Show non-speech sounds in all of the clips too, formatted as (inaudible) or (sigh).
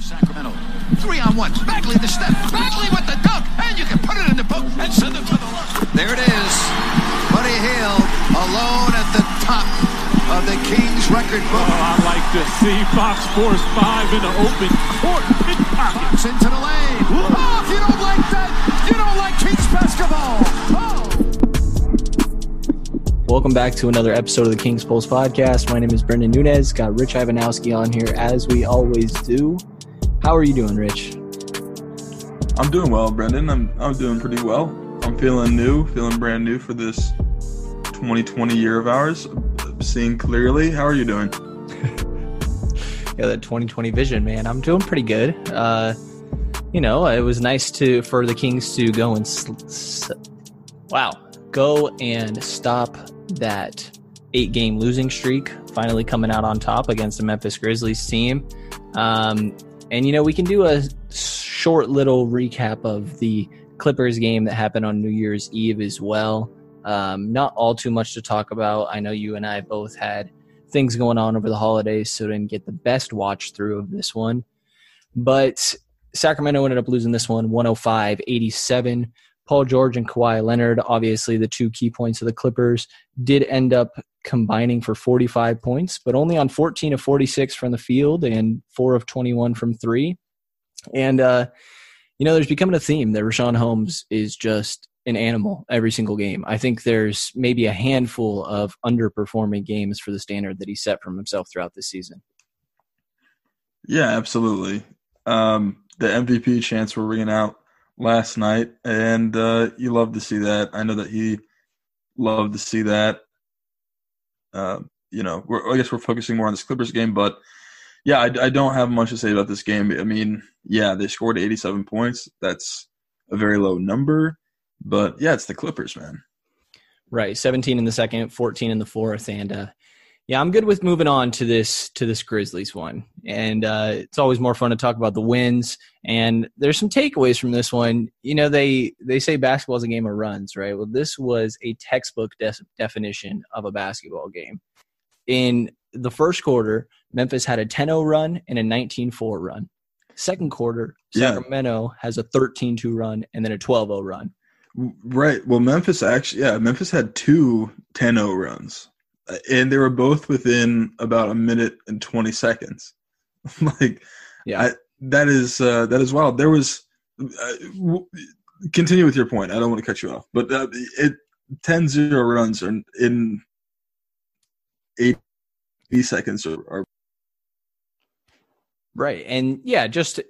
Sacramento. Three on one. Bagley the step. Bagley with the dunk. And you can put it in the book and send it to the line. There it is. Buddy Hield alone at the top of the Kings record book. Oh, I like to see Fox Force 5 in the open court. Pockets into the lane. Oh, if you don't like that, you don't like Kings basketball. Oh. Welcome back to another episode of the Kings Pulse podcast. My name is Brendan Nunez. Got Rich Ivanowski on here as we always do. How are you doing, Rich? I'm doing well, Brendan. I'm I'm doing pretty well. I'm feeling new, feeling brand new for this 2020 year of ours. Seeing clearly. How are you doing? (laughs) Yeah, that 2020 vision, man. I'm doing pretty good. Uh, you know, it was nice to for the Kings to go and sl- s- wow, go and stop that eight game losing streak. Finally coming out on top against the Memphis Grizzlies team. Um, and you know, we can do a short little recap of the Clippers game that happened on New Year's Eve as well. Um, not all too much to talk about. I know you and I both had things going on over the holidays, so didn't get the best watch through of this one. But Sacramento ended up losing this one 105 87. Paul George and Kawhi Leonard, obviously the two key points of the Clippers, did end up combining for 45 points, but only on 14 of 46 from the field and 4 of 21 from three. And, uh, you know, there's becoming a theme that Richaun Holmes is just an animal every single game. I think there's maybe a handful of underperforming games for the standard that he set from himself throughout this season. Yeah, absolutely. Um, the MVP chants were ringing out last night, and uh, you love to see that. I know that he loved to see that. Uh, you know, I guess we're focusing more on this Clippers game, but yeah, I, I don't have much to say about this game. I mean, yeah, they scored 87 points. That's a very low number, but yeah, it's the Clippers, man. Right, 17 in the second, 14 in the fourth, and uh, yeah, I'm good with moving on to this to this Grizzlies one. And uh, it's always more fun to talk about the wins. And there's some takeaways from this one. You know, they they say basketball is a game of runs, right? Well, this was a textbook de- definition of a basketball game. In the first quarter, Memphis had a 10-0 run and a 19-4 run. Second quarter, Yeah. Sacramento has a 13-2 run and then a 12-0 run. Right. Well, Memphis actually, yeah, Memphis had two 10 0 runs, and they were both within about a minute and 20 seconds. (laughs) like, Yeah. I, that is uh, that is wild. There was, uh, w- continue with your point. I don't want to cut you off, but uh, it 10 0 runs are in 80 seconds are, are Right. And yeah, just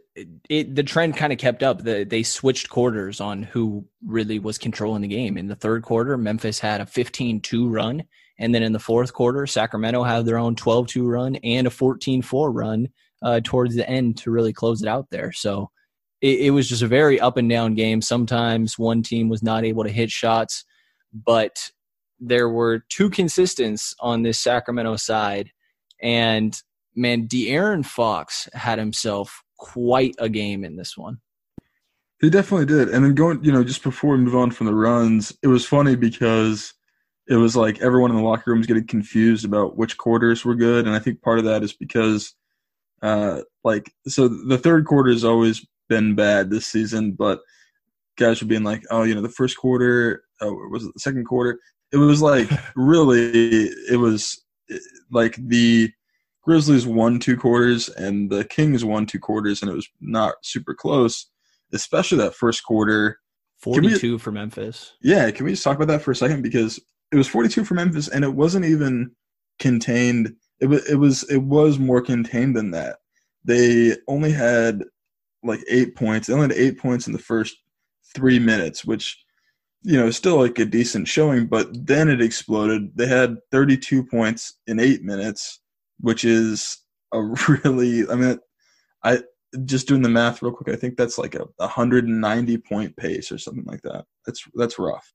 it, the trend kind of kept up. The, they switched quarters on who really was controlling the game. In the third quarter, Memphis had a 15-2 run, and then in the fourth quarter, Sacramento had their own 12-2 run and a 14-4 run uh, towards the end to really close it out there. So it, it was just a very up and down game. Sometimes one team was not able to hit shots, but there were two consistents on this Sacramento side, and man, De'Aaron Fox had himself quite a game in this one. He definitely did. And then going, you know, just before we move on from the runs, it was funny because it was like everyone in the locker room was getting confused about which quarters were good. And I think part of that is because, uh, like, so the third quarter has always been bad this season, but guys were being like, oh, you know, the first quarter, oh, was it the second quarter? It was like (laughs) really, it was like the Grizzlies won two quarters and the Kings won two quarters, and it was not super close especially that first quarter. we- 42 for Memphis. Yeah, can we just talk about that for a second? Because it was 42 for Memphis, and it wasn't even contained. It was it was it was more contained than that. They only had like eight points. They only had eight points in the first three minutes, which you know still like a decent showing. But then it exploded. They had 32 points in eight minutes, which is a (laughs) really. I mean, I just doing the math real quick. I think that's like a 190 point pace or something like that. That's that's rough.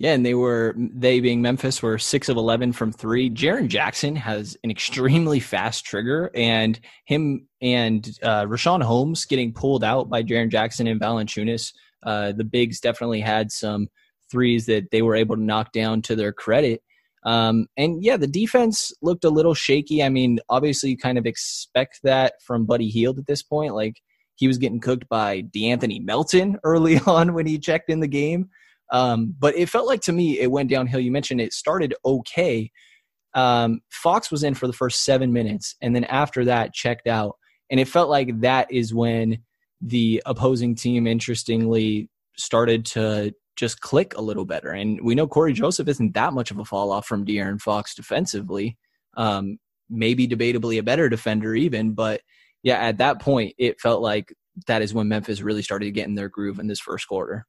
Yeah, and they were they being Memphis were six of eleven from three. Jaren Jackson has an extremely fast trigger, and him and uh, Richaun Holmes getting pulled out by Jaren Jackson and Valanciunas. Uh, the bigs definitely had some threes that they were able to knock down to their credit. Um, and yeah, the defense looked a little shaky. I mean, obviously, you kind of expect that from Buddy Hield at this point. Like he was getting cooked by De'Anthony Melton early (laughs) on when he checked in the game. Um, but it felt like to me it went downhill. You mentioned it started okay. Um, Fox was in for the first seven minutes, and then after that checked out. And it felt like that is when the opposing team, interestingly, started to just click a little better. And we know Cory Joseph isn't that much of a fall off from De'Aaron Fox defensively. Um, maybe debatably a better defender, even. But yeah, at that point, it felt like that is when Memphis really started to get in their groove in this first quarter.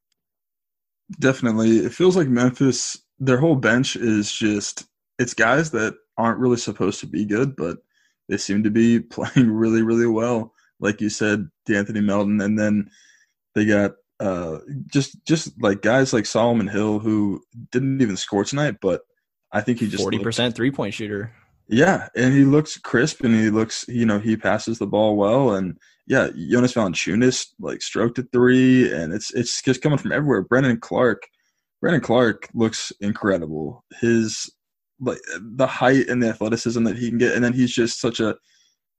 Definitely. It feels like Memphis, their whole bench is just, it's guys that aren't really supposed to be good, but they seem to be (laughs) playing really, really well. Like you said, De'Anthony Melton. And then they got uh, just just like guys like Solomon Hill who didn't even score tonight, but I think he just forty percent three point shooter. Yeah, and he looks crisp and he looks you know he passes the ball well and yeah, Jonas Valanciunas like stroked at three and it's it's just coming from everywhere. Brandon Clarke, Brandon Clarke looks incredible. His like the height and the athleticism that he can get, and then he's just such a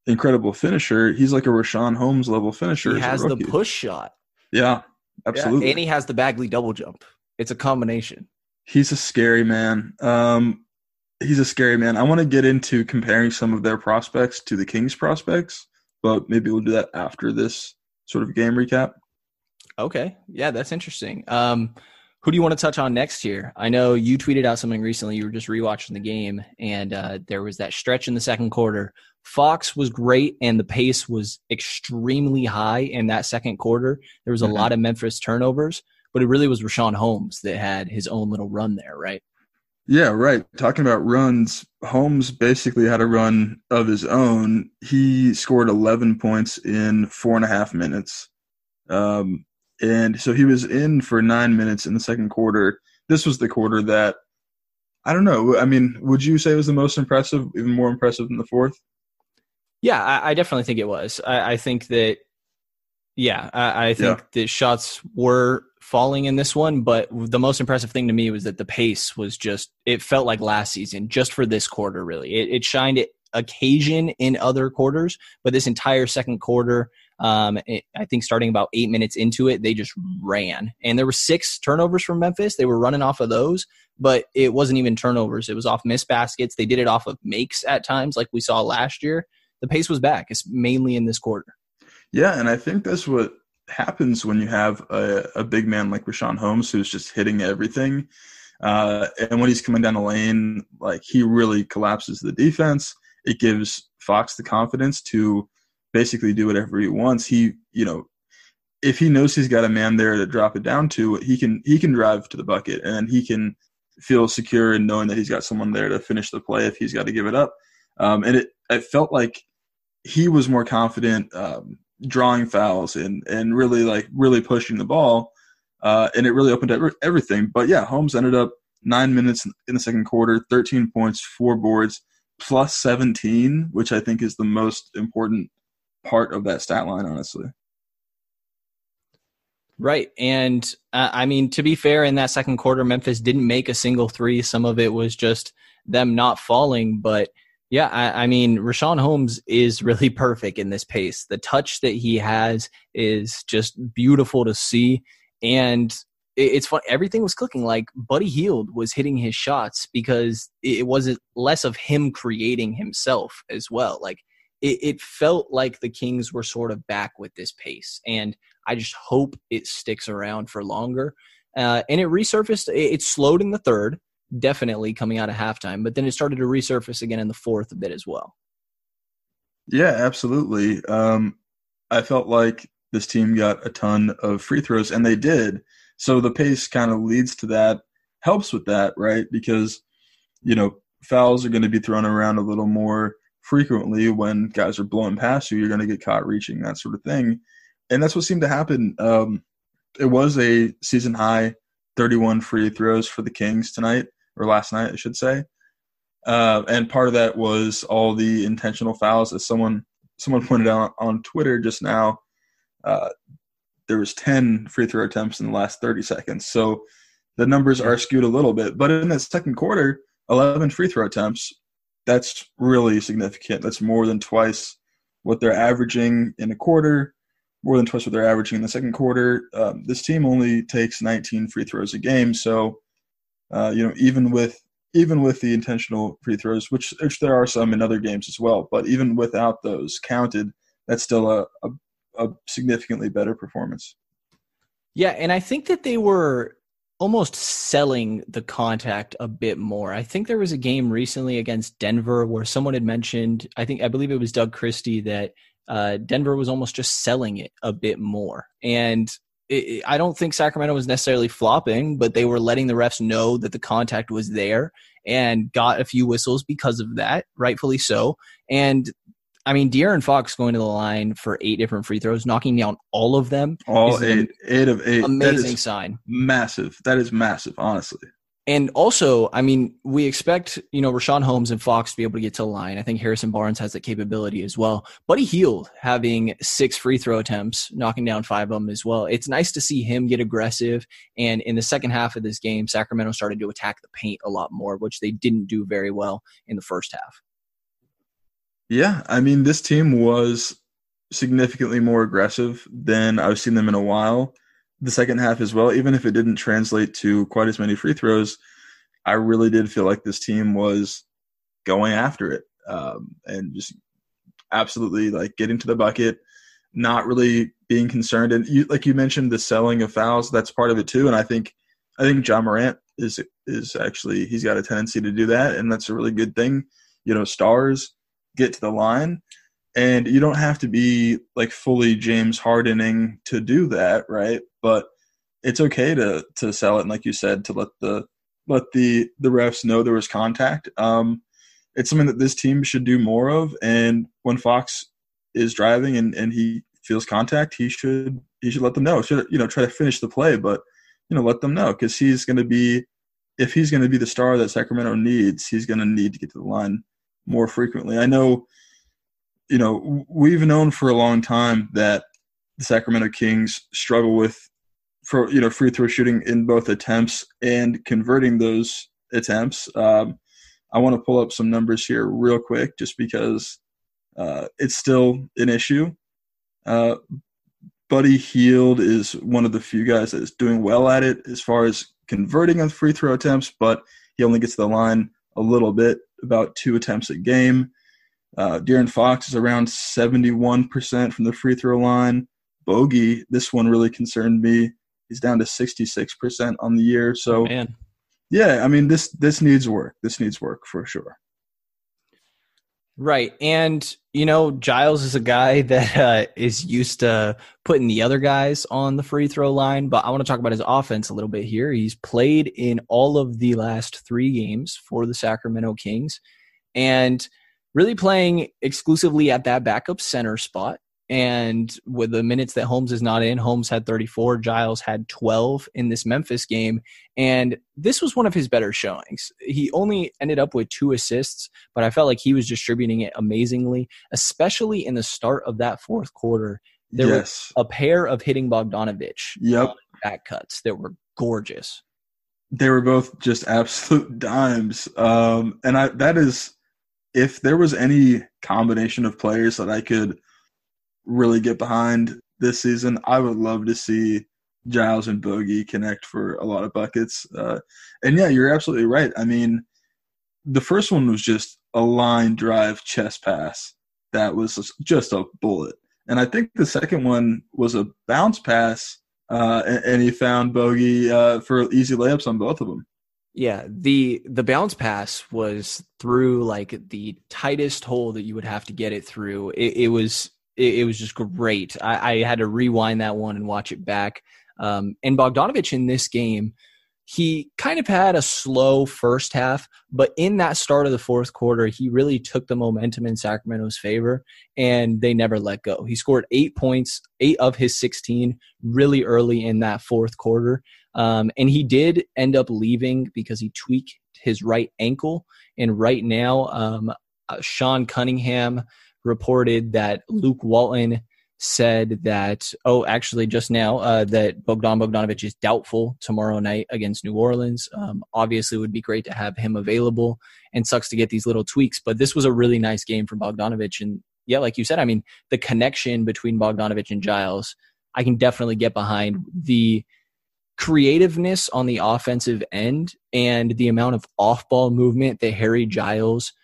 incredible finisher. He's like a Richaun Holmes level finisher. He has the push shot. Yeah, absolutely. Yeah, and he has the Bagley double jump. It's a combination. He's a scary man. Um, he's a scary man. I want to get into comparing some of their prospects to the Kings prospects, but maybe we'll do that after this sort of game recap. Okay. Yeah, that's interesting. Um, who do you want to touch on next here? I know you tweeted out something recently. You were just rewatching the game, and uh, there was that stretch in the second quarter. Fox was great, and the pace was extremely high in that second quarter. There was a mm-hmm. lot of Memphis turnovers, but it really was Richaun Holmes that had his own little run there, right? Yeah, right. Talking about runs, Holmes basically had a run of his own. He scored 11 points in four and a half minutes. Um, and so he was in for nine minutes in the second quarter. This was the quarter that, I don't know. I mean, would you say was the most impressive, even more impressive than the fourth? Yeah, I, I definitely think it was. I, I think that, yeah, I, I think yeah. the shots were falling in this one, but the most impressive thing to me was that the pace was just, it felt like last season, just for this quarter, really. It, it shined occasion in other quarters, but this entire second quarter, um, it, I think starting about eight minutes into it, they just ran. And there were six turnovers from Memphis. They were running off of those, but it wasn't even turnovers. It was off missed baskets. They did it off of makes at times, like we saw last year. The pace was back. It's mainly in this quarter. Yeah, and I think that's what happens when you have a, a big man like Richaun Holmes who's just hitting everything. Uh, and when he's coming down the lane, like he really collapses the defense. It gives Fox the confidence to basically do whatever he wants. He, you know, if he knows he's got a man there to drop it down to, he can he can drive to the bucket and he can feel secure in knowing that he's got someone there to finish the play if he's got to give it up. Um, and it it felt like he was more confident um, drawing fouls and and really like really pushing the ball, uh, and it really opened up everything. But yeah, Holmes ended up nine minutes in the second quarter, 13 points, four boards, plus 17, which I think is the most important part of that stat line, honestly. Right. And uh, I mean, to be fair, in that second quarter, Memphis didn't make a single three. Some of it was just them not falling, but yeah, I, I, mean, Richaun Holmes is really (laughs) perfect in this pace. The touch that he has is just beautiful to see. And it, it's fun. Everything was clicking. Like Buddy Hield was hitting his shots because it wasn't less of him creating himself as well. Like it, it felt like the Kings were sort of back with this pace. And I just hope it sticks around for longer. Uh, and it resurfaced. It, it slowed in the third definitely coming out of halftime, but then it started to resurface again in the fourth a bit as well. Yeah, absolutely. Um, I felt like this team got a ton of free throws, and they did. So the pace kind of leads to that, helps with that, right? Because, you know, fouls are going to be thrown around a little more. frequently when guys are blowing past you, you're going to get caught reaching that sort of thing. And that's what seemed to happen. Um, it was a season high 31 free throws for the Kings tonight, or last night, I should say. Uh, and part of that was all the intentional fouls, as someone someone (laughs) pointed out on Twitter just now. Uh, there was 10 free throw attempts in the last 30 seconds, so the numbers are skewed a little bit. But in the second quarter, 11 free throw attempts. That's really significant. That's more than twice what they're averaging in a quarter, more than twice what they're averaging in the second quarter. Um, this team only takes 19 free throws a game, so uh, you know even with even with the intentional free throws, which which there are some in other games as well, but even without those counted, that's still a, a, a significantly better performance. Yeah, and I think that they were almost selling the contact a bit more. I think there was a game recently against Denver where someone had mentioned, I think I believe it was Doug Christie that uh, Denver was almost just selling it a bit more. And it, I don't think Sacramento was necessarily flopping, but they were letting the refs know that the contact was there and got a few whistles because of that, rightfully so. And I mean, De'Aaron Fox going to the line for eight different free throws, knocking down all of them. All eight, eight of eight. Amazing sign. Massive. That is massive, honestly. And also, I mean, we expect, you know, Richaun Holmes and Fox to be able to get to the line. I think Harrison Barnes has that capability as well. Buddy Hield having six free throw attempts, knocking down five of them as well. It's nice to see him get aggressive. And in the second half of this game, Sacramento started to attack the paint a lot more, which they didn't do very well in the first half. Yeah, I mean, this team was significantly more aggressive than I've seen them in a while the second half as well, even if it didn't translate to quite as many free throws, I really did feel like this team was going after it um, and just absolutely like getting to the bucket, not really being concerned. And you, like you mentioned, the selling of fouls, that's part of it too. And I think, I think Ja Morant is is actually he's got a tendency to do that, and that's a really good thing. You know, stars get to the line, and you don't have to be like fully James Hardening to do that, right? But it's okay to to sell it, and like you said, to let the let the the refs know there was contact. Um, it's something that this team should do more of. And when Fox is driving and, and he feels contact, he should he should let them know. Should you know try to finish the play, but you know let them know because he's going to be if he's going to be the star that Sacramento needs, he's going to need to get to the line more frequently. I know you know, we've known for a long time that the Sacramento Kings struggle with for you know free throw shooting in both attempts and converting those attempts. Um, I want to pull up some numbers here real quick, just because uh, it's still an issue. Uh, Buddy Hield is one of the few guys that is doing well at it as far as converting on free throw attempts, but he only gets the line a little bit, about two attempts a game. Uh, De'Aaron Fox is around 71% from the free throw line. Bogey, this one really concerned me. He's down to 66% on the year. So, Man. yeah, I mean this this needs work. This needs work for sure. Right. And, you know, Giles is a guy (laughs) that uh, is used to putting the other guys on the free throw line, but I want to talk about his offense a little bit here. He's played in all of the last three games for the Sacramento Kings. And – really playing exclusively at that backup center spot. And with the minutes that Holmes is not in, Holmes had 34, Giles had 12 in this Memphis game. And this was one of his better showings. He only ended up with two assists, but I felt like he was distributing it amazingly, especially in the start of that fourth quarter. There yes. was a pair of hitting Bogdanovic yep. back cuts that were gorgeous. They were both just absolute dimes. Um, and I, that is if there was any combination of players that I could really get behind this season, I would love to see Giles and Bogey connect for a lot of buckets. Uh, and yeah, you're absolutely right. I mean, the first one was just a line drive chest pass that was just a bullet. And I think the second one was a bounce pass, uh, and, and, he found Bogey uh, for easy layups on both of them. Yeah, the the bounce pass was through like the tightest hole that you would have to get it through. It, it was it, it, was just great. I, I, had to rewind that one and watch it back. Um, and Bogdanovic in this game he kind of had a slow first half, but in that start of the fourth quarter, he really took the momentum in Sacramento's favor and they never let go. He scored eight points, eight of his 16, really early in that fourth quarter. Um, and he did end up leaving because he tweaked his right ankle. And right now, um, uh, Sean Cunningham reported that Luke Walton said that, oh, actually, just now, uh, that Bogdan Bogdanovic is doubtful tomorrow night against New Orleans. Um, obviously, would be great to have him available and sucks to get these little tweaks, but this was a really nice game from Bogdanovic. And yeah, like you said, I mean, the connection between Bogdanovic and Giles, I can definitely get behind the creativeness on the offensive end and the amount of off ball movement that Harry Giles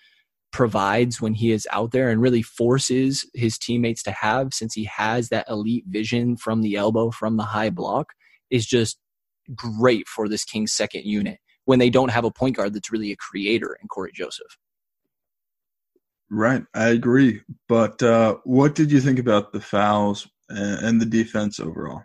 provides when he is out there and really forces his teammates to have since he has that elite vision from the elbow from the high block is just great for this Kings second unit when they don't have a point guard that's really a creator in Cory Joseph. Right, I agree. But uh, what did you think about the fouls and the defense overall?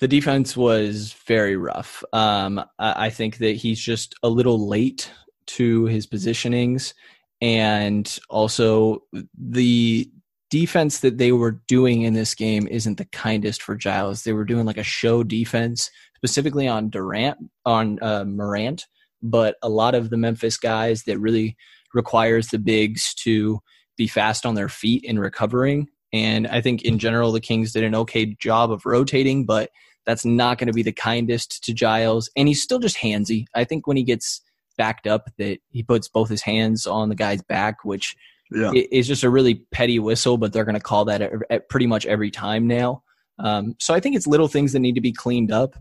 The defense was very rough. Um, I think that he's just a little late to his positionings and also the defense that they were doing in this game isn't the kindest for Giles. They were doing like a show defense, specifically on Durant, on uh, Morant, but a lot of the Memphis guys that really requires the bigs to be fast on their feet in recovering. And I think in general, the Kings did an okay job of rotating, but that's not going to be the kindest to Giles. And he's still just handsy. I think when he gets backed up that he puts both his hands on the guy's back, which yeah. is just a really petty whistle, but they're going to call that at, at, pretty much every time now. Um, so I think it's little things that need to be cleaned up.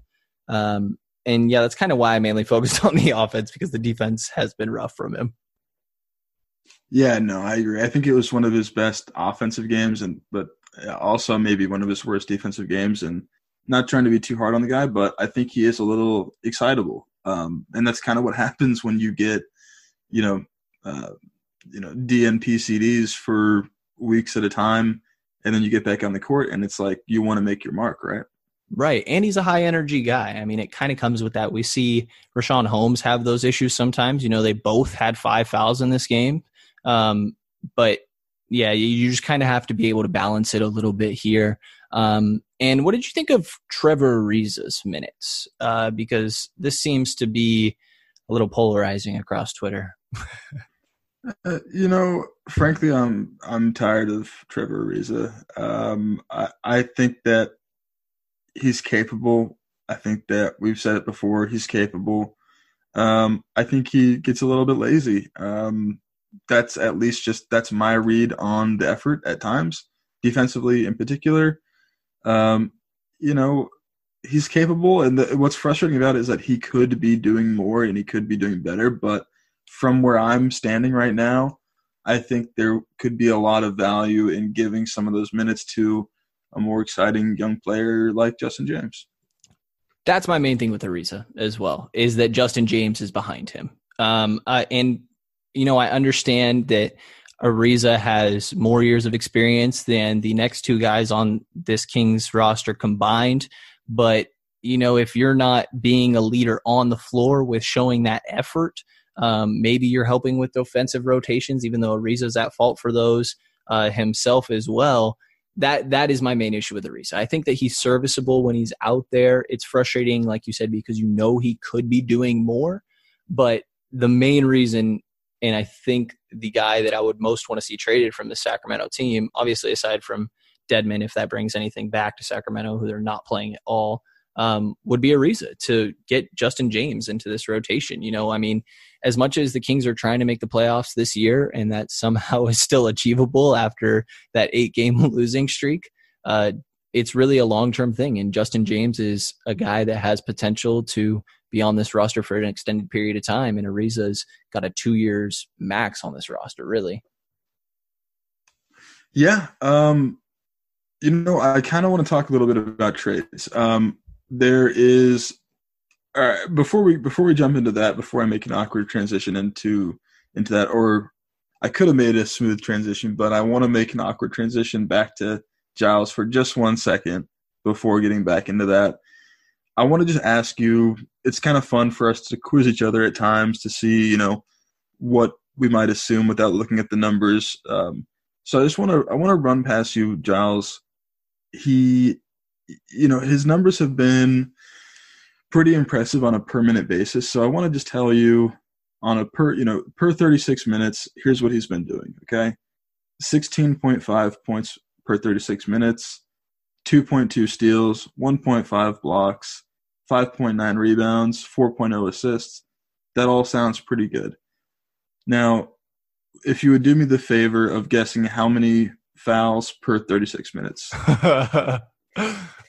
Um, and yeah, that's kind of why I mainly focused (laughs) on the offense because the defense has been rough from him. Yeah, no, I agree. I think it was one of his best offensive games, and but also maybe one of his worst defensive games. And not trying to be too hard on the guy, but I think he is a little excitable. Um, and that's kind of what (laughs) happens when you get, you know, uh, you know, DNP CDs for weeks at a time, and then you get back on the court, and it's like you want to make your mark, right? Right. And he's a high energy guy. I mean, it kind of comes with that. We see Richaun Holmes have those issues sometimes. You know, they both had five fouls in this game. Um, but yeah, you just kind of have to be able to balance it a little bit here. Um, and what did you think of Trevor Ariza's minutes? Uh, because this seems to be a little polarizing across Twitter. (laughs) uh, you know, frankly, I'm I'm tired of Trevor Ariza. Um, I, I think that he's capable. I think that we've said it before. He's capable. Um, I think he gets a little bit lazy. Um, that's at least just that's my read on the effort at times, defensively in particular. Um, you know, he's capable, and the, what's frustrating about it is that he could be doing more and he could be doing better. But from where I'm standing right now, I think there could be a lot of value in giving some of those minutes to a more exciting young player like Justin James. That's my main thing with Ariza as well, is that Justin James is behind him. Um, uh, and, you know, I understand that Ariza has more years of experience than the next two guys on this Kings roster combined. But, you know, if you're not being a leader on the floor with showing that effort, um, maybe you're helping with offensive rotations, even though Ariza's at fault for those uh, himself as well. That that is my main issue with Ariza. I think that he's serviceable when he's out there. It's frustrating, like you said, because you know he could be doing more. But the main reason and I think the guy that I would most want to see traded from the Sacramento team, obviously aside from Dedmon, if that brings anything back to Sacramento, who they're not playing at all, um, would be Ariza to get Justin James into this rotation. You know, I mean, as much as the Kings are trying to make the playoffs this year, and that somehow (laughs) is still achievable after that eight game (laughs) losing streak, uh, it's really a long term thing. And Justin James is a guy that has potential to be on this roster for an extended period of time. And Ariza's got a two years max on this roster, really. Yeah. Um, you know, I kind of want to talk a little bit about trades. Um, there is, all right, before we before we jump into that, before I make an awkward transition into into that, or I could have made a smooth transition, but I want to make an awkward transition back to Giles for just one second before getting back into that. I want to just ask you. It's kind of fun for us to quiz each other at times to see, you know, what we might assume without looking at the numbers. Um, so I just want to I want to run past you, Giles. He, you know, his numbers have been pretty impressive on a per minute basis. So I want to just tell you on a per you know per 36 minutes. Here's what he's been doing. Okay, 16.5 points per 36 minutes, 2.2 steals, 1.5 blocks, 5.9 rebounds, 4.0 assists. That all sounds pretty good. Now, if you would do me the favor of guessing how many fouls per 36 minutes (laughs)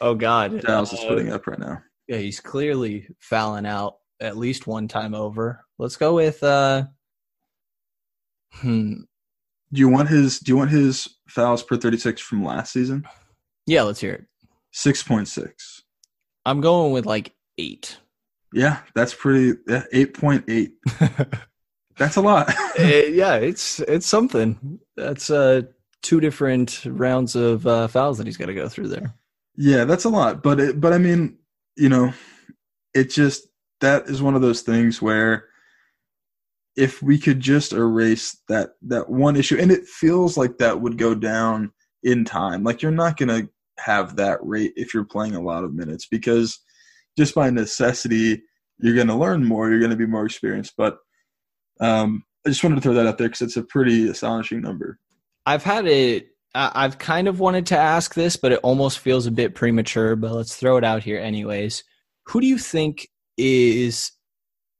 oh God, Giles is Uh, putting up right now. Yeah, he's clearly fouling out at least one time over. Let's go with uh hmm. Do you want his do you want his fouls per 36 from last season? Yeah, let's hear it. 6.6. I'm going with like eight. Yeah, that's pretty yeah, 8.8. (laughs) That's a lot. Eh, yeah, it's it's something. That's uh two different rounds of uh, fouls that he's got to go through there. Yeah, that's a lot. But it, but I mean, you know, it just that is one of those things where if we could just erase that that one issue, and it feels like that would go down in time. Like you're not gonna have that rate if you're playing a lot of minutes because just by necessity you're gonna learn more. You're gonna be more experienced. But um, I just wanted to throw that out there because it's a pretty astonishing number. I've had it. I've kind of wanted to ask this, but it almost feels a bit premature. But let's throw it out here, anyways. Who do you think is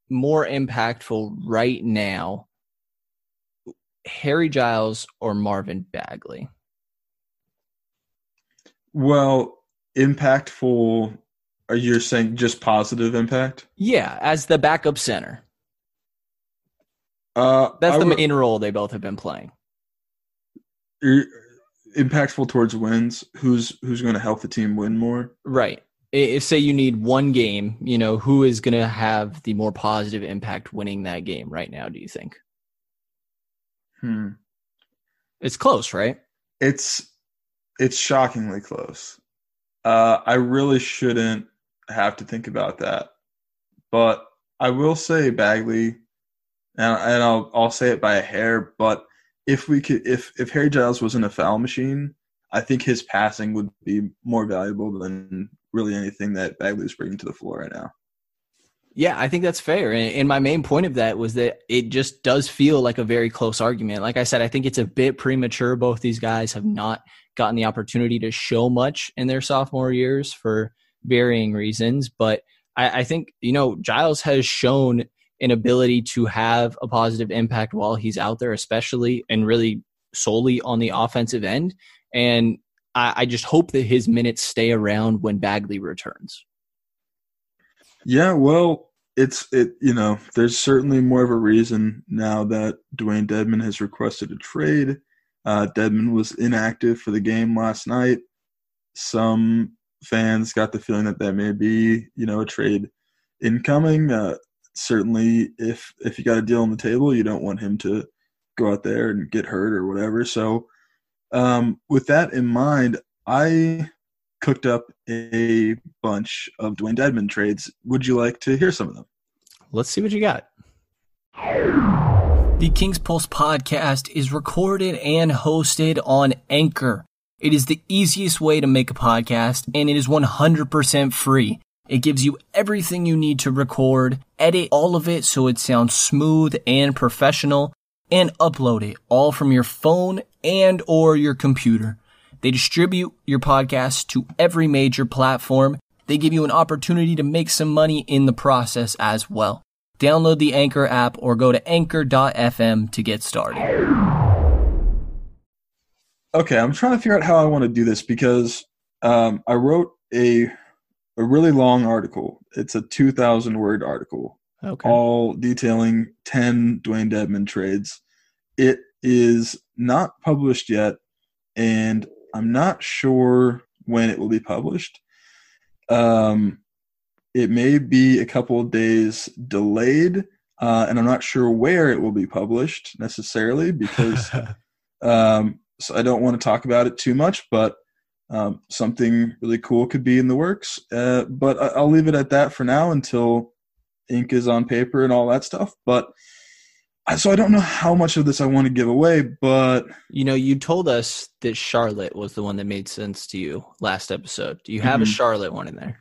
more impactful right now, Harry Giles or Marvin Bagley? Well, impactful. Are you saying just positive impact? Yeah, as the backup center. Uh, That's I the would- main role they both have been playing. impactful towards wins. Who's who's going to help the team win more? Right. If say you need one game, you know, who is going to have the more positive impact winning that game right now, do you think? Hmm. It's close, right? It's it's shockingly close. Uh, I really shouldn't have to think about that, but I will say Bagley, and, and I'll I'll say it by a hair. But if we could, if if Harry Giles wasn't a foul machine, I think his passing would be more valuable than really anything that Bagley is bringing to the floor right now. Yeah, I think that's fair. And, and my main point of that was that it just does feel like a very close argument. Like I said, I think it's a bit premature. Both these guys have not gotten the opportunity to show much in their sophomore years for varying reasons. But I, I think, you know, Giles has shown an ability to have a positive impact while he's out there, especially and really solely on the offensive end. And I, I just hope that his minutes stay around when Bagley returns. Yeah, well, it's it. You know, there's certainly more of a reason now that Dewayne Dedmon has requested a trade. Uh, Dedmon was inactive for the game last night. Some fans got the feeling that that may be, you know, a trade incoming. Uh, certainly, if if you got a deal on the table, you don't want him to go out there and get hurt or whatever. So, um, with that in mind, I cooked up a bunch of Dewayne Dedmon trades. Would you like to hear some of them? Let's see what you got. The King's Pulse podcast is recorded and hosted on Anchor. It is the easiest way to make a podcast and it is 100% free. It gives you everything you need to record, edit all of it so it sounds smooth and professional, and upload it all from your phone and or your computer. They distribute your podcast to every major platform. They give you an opportunity to make some money in the process as well. Download the Anchor app or go to anchor.fm to get started. Okay, I'm trying to figure out how I want to do this because um, I wrote a a really long article. It's a 2,000 word article, Okay. all detailing 10 Dewayne Dedmon trades. It is not published yet, and I'm not sure when it will be published. Um, it may be a couple of days delayed, uh, and I'm not sure where it will be published necessarily because (laughs) um, so I don't want to talk about it too much, but um, something really cool could be in the works. Uh, but I- I'll leave it at that for now until ink is on paper and all that stuff. But I, so I don't know how much of this I want to give away, but You know, you told us that Charlotte was the one that made sense to you last episode. Do you have a Mhm. Charlotte one in there?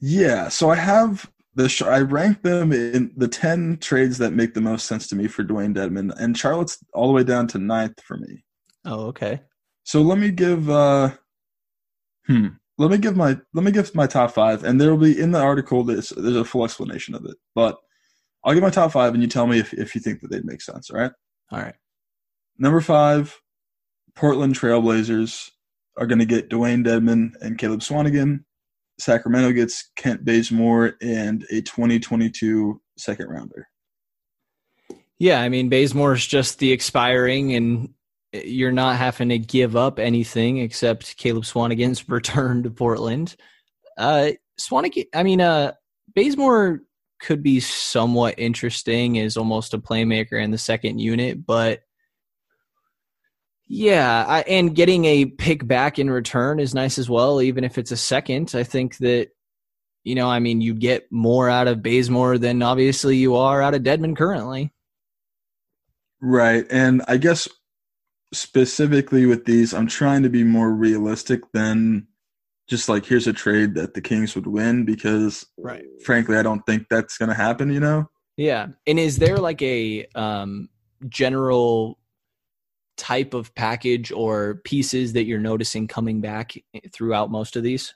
Yeah. So I have the sh- I rank them in the ten trades that make the most sense to me for Dewayne Dedmon, and Charlotte's all the way down to ninth for me. Oh, okay. So let me give uh hmm. Let me give my let me give my top five, and there will be in the article there's there's a full explanation of it. But I'll give my top five and you tell me if, if you think that they'd make sense, all right? All right. Number five, Portland Trailblazers are gonna get Dewayne Dedmon and Caleb Swanigan. Sacramento gets Kent Bazemore and a 2022 second rounder. Yeah, I mean, Bazemore's just the expiring, and you're not having to give up anything except Caleb Swanigan's (laughs) return to Portland. Uh, Swanigan, I mean, uh, Bazemore could be somewhat interesting as almost a playmaker in the second unit, but yeah, I, and getting a pick back in return is nice as well, even if it's a second. I think that, you know, I mean, you get more out of Bazemore than obviously you are out of Dedmon currently. Right. And I guess specifically with these, I'm trying to be more realistic than just like here's a trade that the Kings would win because Right. frankly I don't think that's gonna happen, you know? Yeah. And is there like a um, general type of package or pieces that you're noticing coming back throughout most of these?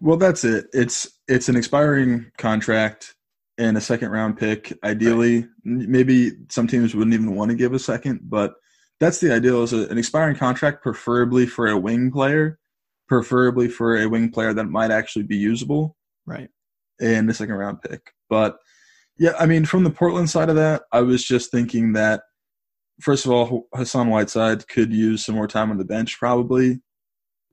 Well that's it. It's it's an expiring contract and a second round pick. Ideally, n- maybe some teams wouldn't even want to give a second, but that's the ideal is an expiring contract, preferably for a wing player, preferably for a wing player that might actually be usable. Right. and the second round pick. But yeah, I mean, from the Portland side of that, I was just thinking that first of all, Hassan Whiteside could use some more time on the bench, probably,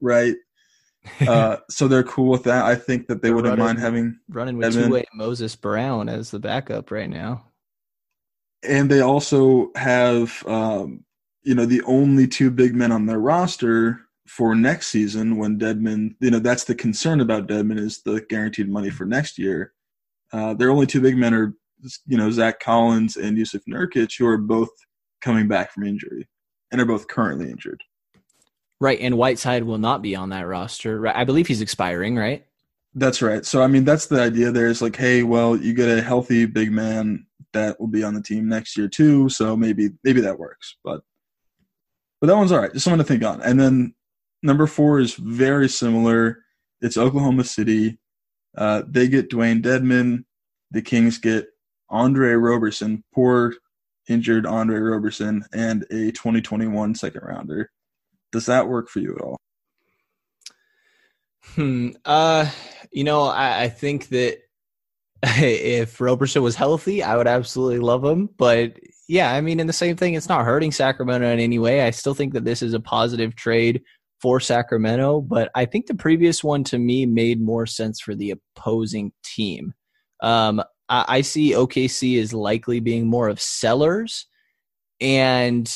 right? (laughs) uh, so they're cool with that. I think that they They're wouldn't running- mind having, Running with two way Moses Brown as the backup right now. and they also have, um, you know, the only two big men on their roster for next season when Dedmon, you know, that's the concern about Dedmon is the guaranteed money for next year. Uh, their only two big men are, you know, Zach Collins and Yusuf Nurkic, who are both coming back from injury and are both currently injured. Right. And Whiteside will not be on that roster. I believe he's expiring, right? That's right. So, I mean, that's the idea there is like, hey, well, you get a healthy big man that will be on the team next year too. So maybe, maybe that works. But, but that one's all right. Just something to think on. And then number four is very similar. It's Oklahoma City. Uh, they get Dewayne Dedmon. The Kings get Andre Roberson, poor injured Andre Roberson, and a 2021 second rounder. Does that work for you at all? Hmm. Uh, you know, I, I think that (laughs) if Roberson was healthy, I would absolutely love him. But yeah, I mean, in the same thing, it's not hurting Sacramento in any way. I still think that this is a positive trade for Sacramento, but I think the previous one to me made more sense for the opposing team. Um, I, I see OKC is likely being more of sellers, and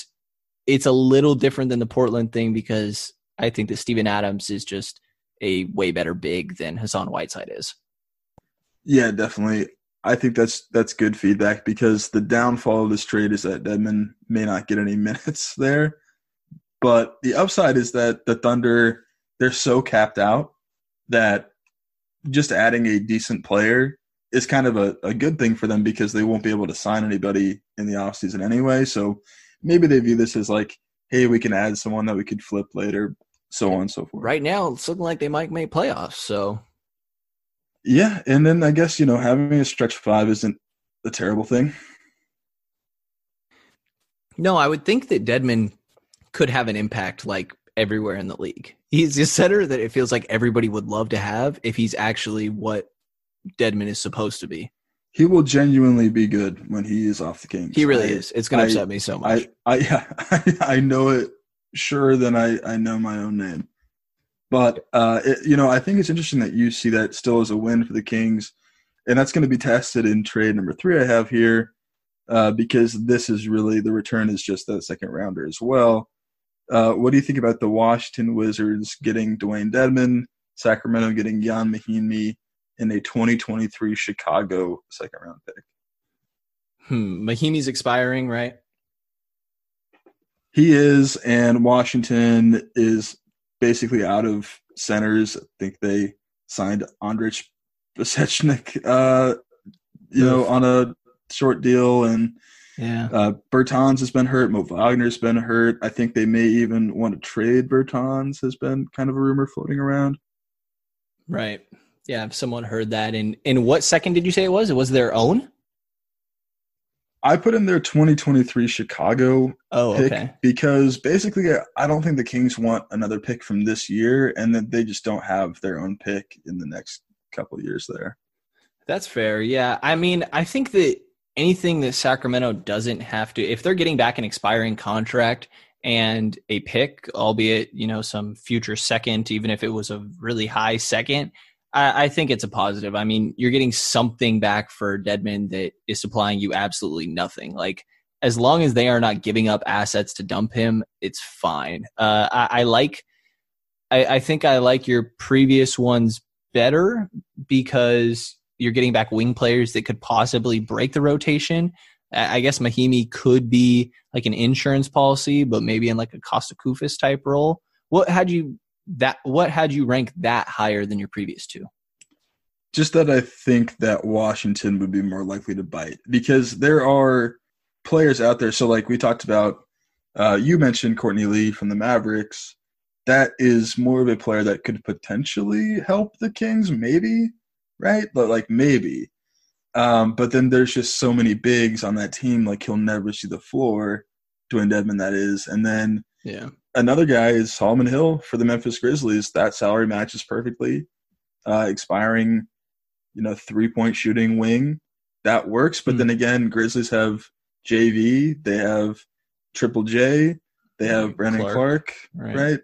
it's a little different than the Portland thing because I think that Steven Adams is just a way better big than Hassan Whiteside is. Yeah, definitely. I think that's that's good feedback because the downfall of this trade is that Dedmon may not get any (laughs) minutes there. But the upside is that the Thunder they're so capped out that just adding a decent player is kind of a, a good thing for them because they won't be able to sign anybody in the offseason anyway. So maybe they view this as like, hey, we can add someone that we could flip later, so on and so forth. Right now, it's looking like they might make playoffs. So Yeah, and then I guess you know having a stretch five isn't a terrible thing. no, I would think that Dedmon could have an impact like everywhere in the league. He's a center that it feels like everybody would love to have if he's actually what Dedmon is supposed to be. He will genuinely be good when he is off the Kings. He really I- is. It's going to upset me so much. I, I, (laughs) yeah, I, I know it sure than I, I know my own name. But uh, it, you know, I think it's interesting that you see that still as a win for the Kings, and that's going to be tested in trade number three I have here, uh, because this is really the return is just that second rounder as well. Uh, what do you think about the Washington Wizards getting Dewayne Dedmon, Sacramento getting Ian Mahinmi in a 2023 Chicago second round pick? Hmm. Mahinmi's expiring, right? He is, and Washington is basically out of centers. I think they signed Anzejs Pasecniks, uh, you know, on a short deal, and Yeah. uh, Bertans has been hurt. Mo Wagner's been hurt. I think they may even want to trade Bertans. Has been kind of a rumor floating around. Right. Yeah. If someone heard that, in in what second did you say it was? It was their own. I put in their 2023 Chicago Oh, pick okay. because basically I don't think the Kings want another pick from this year, and that they just don't have their own pick in the next couple of years there. That's fair. Yeah. I mean, I think that anything that Sacramento doesn't have to, if they're getting back an expiring contract and a pick, albeit, you know, some future second, even if it was a really high second, I, I think it's a positive. I mean, you're getting something back for Dedmon that is supplying you absolutely nothing. Like, as long as they are not giving up assets to dump him, it's fine. Uh, I, I like, I, I think I like your previous ones better because you're getting back wing players that could possibly break the rotation. I guess Mahinmi could be like an insurance policy, but maybe in like a Kosta Koufos type role. What had you that? What had you rank that higher than your previous two? Just that I think that Washington would be more likely to bite because there are players out there. So, like we talked about, uh, you mentioned Courtney Lee from the Mavericks. That is more of a player that could potentially help the Kings, maybe, right? But like maybe. Um, but then there's just so many bigs on that team, like he'll never see the floor. Dewayne Dedmon, that is. And then Yeah, another guy is Solomon Hill for the Memphis Grizzlies. That salary matches perfectly. Uh, expiring, you know, three point shooting wing. That works. But Hmm. then again, Grizzlies have JV, they have Triple J, they have Brandon Clarke, Clarke, right. right?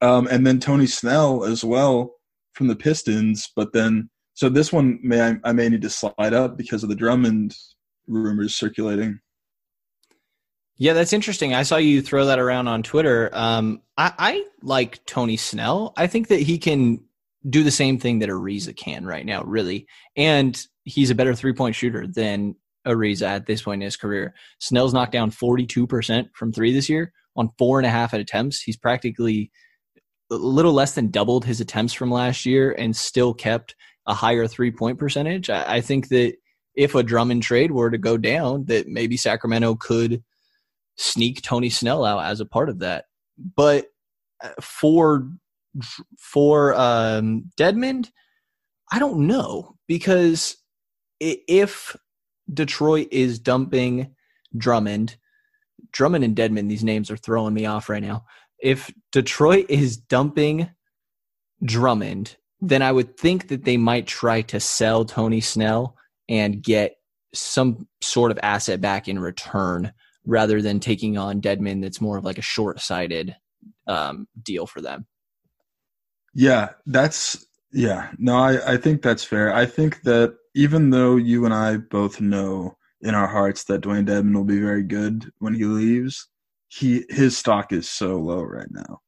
Um, and then Tony Snell as well from the Pistons. But then, so this one may I, I may need to slide up because of the Drummond rumors circulating. Yeah, that's interesting. I saw you throw that around on Twitter. Um, I, I like Tony Snell. I think that he can do the same thing that Ariza can right now, really, and he's a better three point shooter than Ariza at this point in his career. Snell's knocked down 42% from three this year on four and a half at attempts. He's practically a little less than doubled his attempts from last year and still kept a higher three point percentage. I, I think that if a Drummond trade were to go down, that maybe Sacramento could sneak Tony Snell out as a part of that. But uh, for for um, Dedmon, I don't know because if Detroit is dumping Drummond, Drummond and Dedmon, these names are throwing me off right now. If Detroit is dumping Drummond, then I would think that they might try to sell Tony Snell and get some sort of asset back in return rather than taking on Dedmon that's more of like a short sighted um, deal for them. Yeah, that's yeah. No, I, I think that's fair. I think that even though you and I both know in our hearts that Dewayne Dedmon will be very good when he leaves, he his stock is so low right now.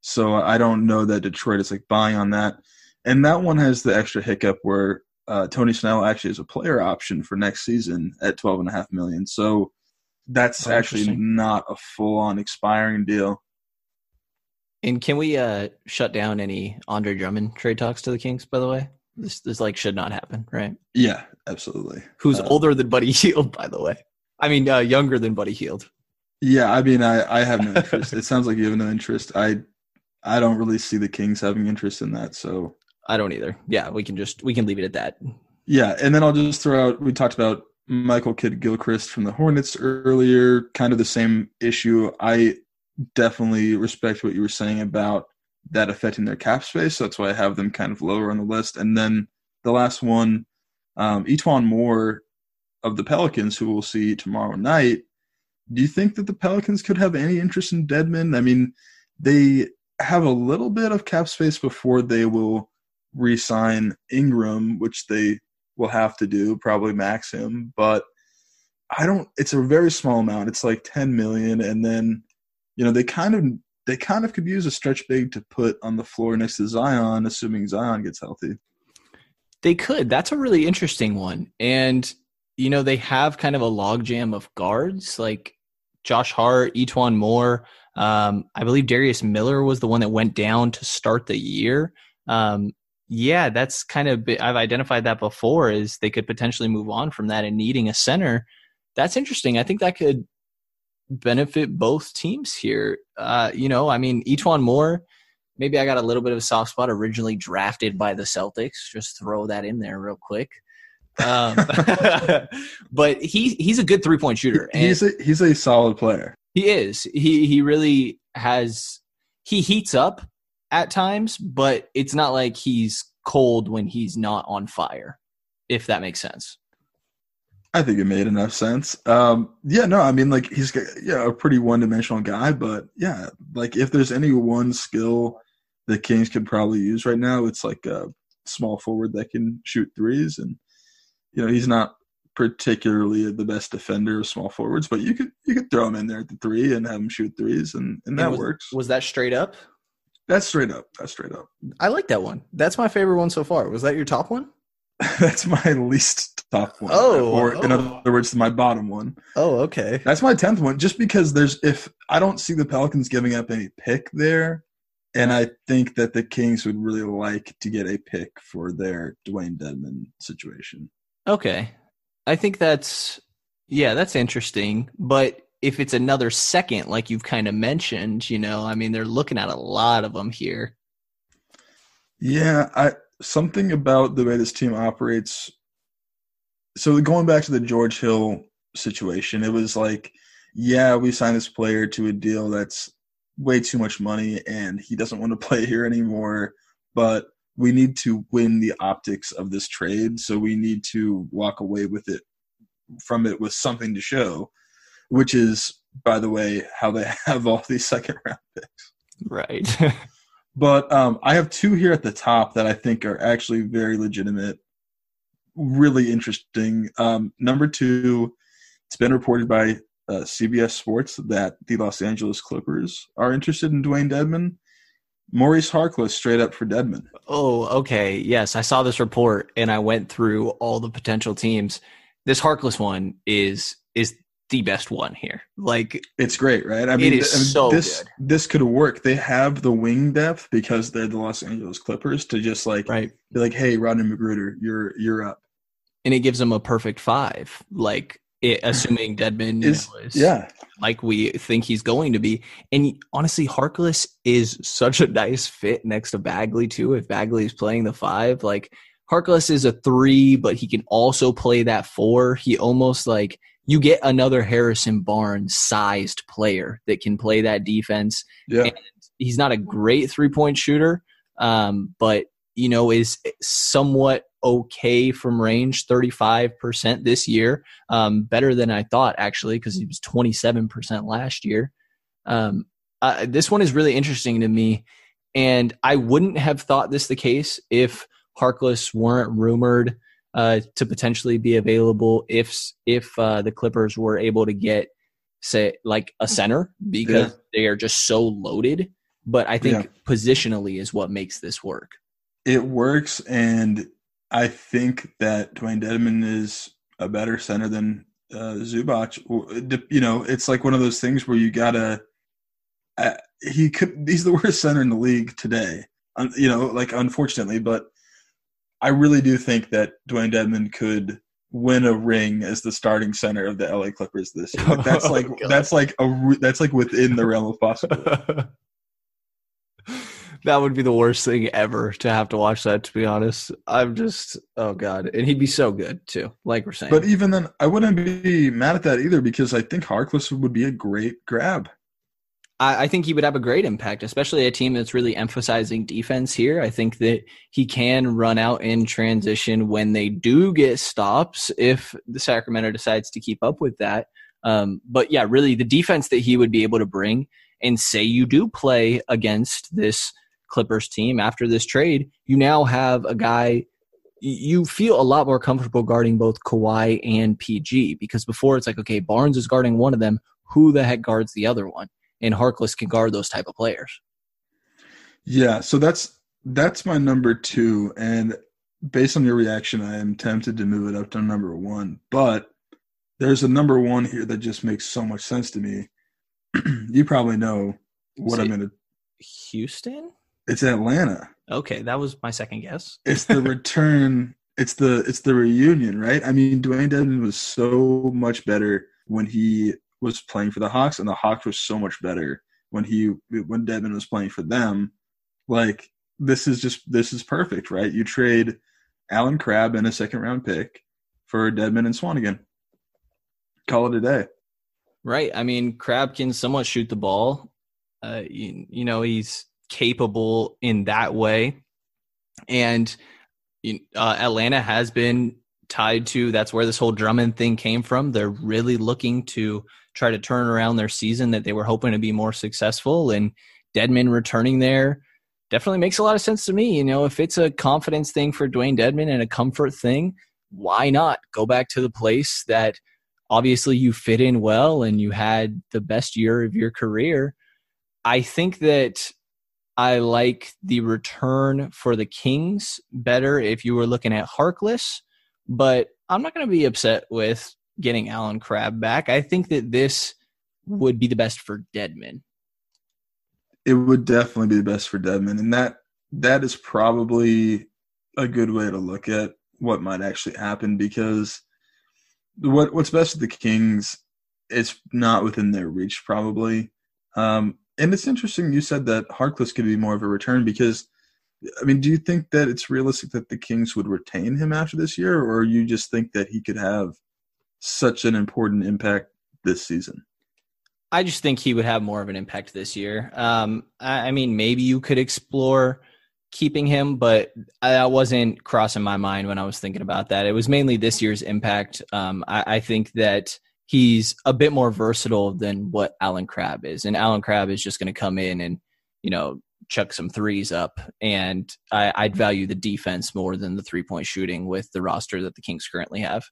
So I don't know that Detroit is like buying on that. And that one has the extra hiccup where uh, Tony Snell actually is a player option for next season at twelve and a half million. So that's Oh, actually not a full on expiring deal. And can we uh, shut down any Andre Drummond trade talks to the Kings? By the way, this this like should not happen, right? Yeah, absolutely. Who's Uh, older than Buddy Hield, by the way? I mean, uh, younger than Buddy Hield. Yeah, I mean, I, I have no (laughs) interest. it sounds like you have no interest. I I don't really see the Kings having interest in that. So I don't either. Yeah, we can just we can leave it at that. yeah, and then I'll just throw out. We talked about Michael Kidd Gilchrist from the Hornets earlier. Kind of the same issue. I definitely respect what you were saying about that affecting their cap space. That's why I have them kind of lower on the list. And then the last one, um, E'Twaun Moore of the Pelicans, who we'll see tomorrow night. Do you think that the Pelicans could have any interest in Dedmon? I mean, they have a little bit of cap space before they will re-sign Ingram, which they will have to do, probably max him. But I don't. It's a very small amount. It's like ten million, and then you know, they kind of they kind of could use a stretch big to put on the floor next to Zion, assuming Zion gets healthy. They could. That's a really interesting one. And you know, they have kind of a logjam of guards like Josh Hart, E'Twaun Moore. Um, I believe Darius Miller was the one that went down to start the year. Um, yeah, that's kind of I've identified that before is they could potentially move on from that and needing a center. That's interesting. I think that could benefit both teams here. Uh, you know, I mean, E'Twaun Moore. Maybe I got a little bit of a soft spot. Originally drafted by the Celtics. Just throw that in there real quick. Um, (laughs) but he he's a good three point shooter. He's a he's a solid player. He is. He he really has. He heats up at times, but it's not like he's cold when he's not on fire. If that makes sense. I think it made enough sense. Um, yeah, no, I mean, like he's yeah a pretty one dimensional guy, but yeah, like if there's any one skill the Kings could probably use right now, it's like a small forward that can shoot threes, and you know he's not particularly the best defender of small forwards, but you could you could throw him in there at the three and have him shoot threes, and and that was, works. Was that straight up? That's straight up. That's straight up. I like that one. That's my favorite one so far. Was that your top one? (laughs) That's my least top one. Oh, or in oh. other words, my bottom one. Oh, okay. That's my tenth one. Just because there's if I don't see the Pelicans giving up any pick there, and I think that the Kings would really like to get a pick for their Dewayne Dedmon situation. Okay. I think that's yeah, that's interesting. But if it's another second, like you've kind of mentioned, you know, I mean, they're looking at a lot of them here. Yeah, I something about the way this team operates. So going back to the George Hill situation, it was like, yeah, we signed this player to a deal that's way too much money, and he doesn't want to (laughs) play here anymore. But we need to win the optics of this trade, so we need to walk away with it from it with something to show, which is, by the way, how they (laughs) have all these second round picks. Right. (laughs) But um, I have two here at the top that I think are actually very legitimate, really interesting. Um, number two, it's been reported by uh, CBS Sports that the Los Angeles Clippers are interested in Dewayne Dedmon. Maurice Harkless straight up for Dedmon. Oh, okay. Yes, I saw this report and I went through all the potential teams. This Harkless one is is the best one here. Like It's great, right? I mean, is I mean, so this good. this could work. They have the wing depth because they're the Los Angeles Clippers to just like right. be like, hey, Rodney McGruder, you're you're up. And it gives them a perfect five. Like it, (sighs) assuming Dedmon you Is know, is yeah, like we think he's going to be. And honestly, Harkless is such a (laughs) nice fit next to Bagley too. If Bagley is playing the five, like Harkless is a three, but he can also play that four. He almost like you get another Harrison Barnes sized player that can play that defense. yeah. And he's not a great three point shooter, um, but you know is somewhat okay from range, thirty five percent this year, um, better than I thought actually because he was twenty seven percent last year. Um, uh, this one is really interesting to me, and I wouldn't have thought this the case if Harkless weren't rumored uh, to potentially be available if if uh, the Clippers were able to get say like a center because Yeah. they are just so loaded. But I think Yeah. positionally is what makes this work. It works, and I think that Dewayne Dedmon is a better center than uh, Zubac. You know, it's like one of those things where you gotta. Uh, he could. He's the (laughs) worst center in the league today. Un, you know, like unfortunately, but I really do think that Dewayne Dedmon could win a ring as the starting center of the LA Clippers this year. Like, that's (laughs) Oh, like God. that's like a that's like within the realm of possibility. (laughs) that would be the worst thing ever to have to watch that. To be honest, I'm just oh god, and he'd be so good too. Like we're saying, But even then, I wouldn't be mad at that either because I think Harkless would be a great grab. I, I think he would have a great impact, especially a team that's really emphasizing defense here. I think that he can run out in transition when they do get stops if the Sacramento decides to keep up with that. Um, but yeah, really the defense that he would be able to bring and say you do play against this Clippers team after this trade, you now have a guy you feel a lot more comfortable guarding both Kawhi and PG because before it's like, okay, Barnes is guarding one of them. Who the heck guards the other one? And Harkless can guard those type of players. Yeah, so that's that's my number two, and based on your reaction, I am tempted to move it up to number one. But there's a number one here that just makes so much sense to me. (clears throat) you probably know what I'm gonna. Houston? It's Atlanta. Okay, that was my second guess. (laughs) It's the return. It's the it's the reunion, right? I mean, Dewayne Dedmon was so much better when he was playing for the Hawks, and the Hawks were so much better when he when Dedmon was playing for them. Like this is just this is perfect, right? You trade Allen Crabbe and a second round pick for Dedmon and Swanigan. Call it a day. Right. I mean, Crabbe can somewhat shoot the ball. Uh, you, you know, he's capable in that way. And uh, Atlanta has been tied to that's where this whole Drummond thing came from. They're really looking to try to turn around their season that they were hoping to be more successful. And Dedmon returning there definitely makes a lot of sense to me. You know, if it's a confidence thing for Dewayne Dedmon and a comfort thing, why not go back to the place that obviously you fit in well and you had the best year of your career. I think that I like the return for the Kings better if you were looking at Harkless, but I'm not going to be upset with getting Allen Crabbe back. I think that this would be the best for Dedmon. It would definitely be the best for Dedmon, and that that is probably a good way to look at what might actually happen because what what's best for the Kings it's not within their reach probably. Um, and it's interesting you said that Harkless could be more of a return because I mean, do you think that it's realistic that the Kings would retain him after this year, or you just think that he could have such an important impact this season? I just think he would have more of an impact this year. Um, I, I mean, maybe you could explore keeping him, but that wasn't crossing my mind when I was thinking about that. It was mainly this year's impact. Um, I, I think that he's a bit more versatile than what Allen Crabbe is, and Allen Crabbe is just going to come in and you know chuck some threes up, and I, I'd value the defense more than the three point shooting with the roster that the Kings currently have.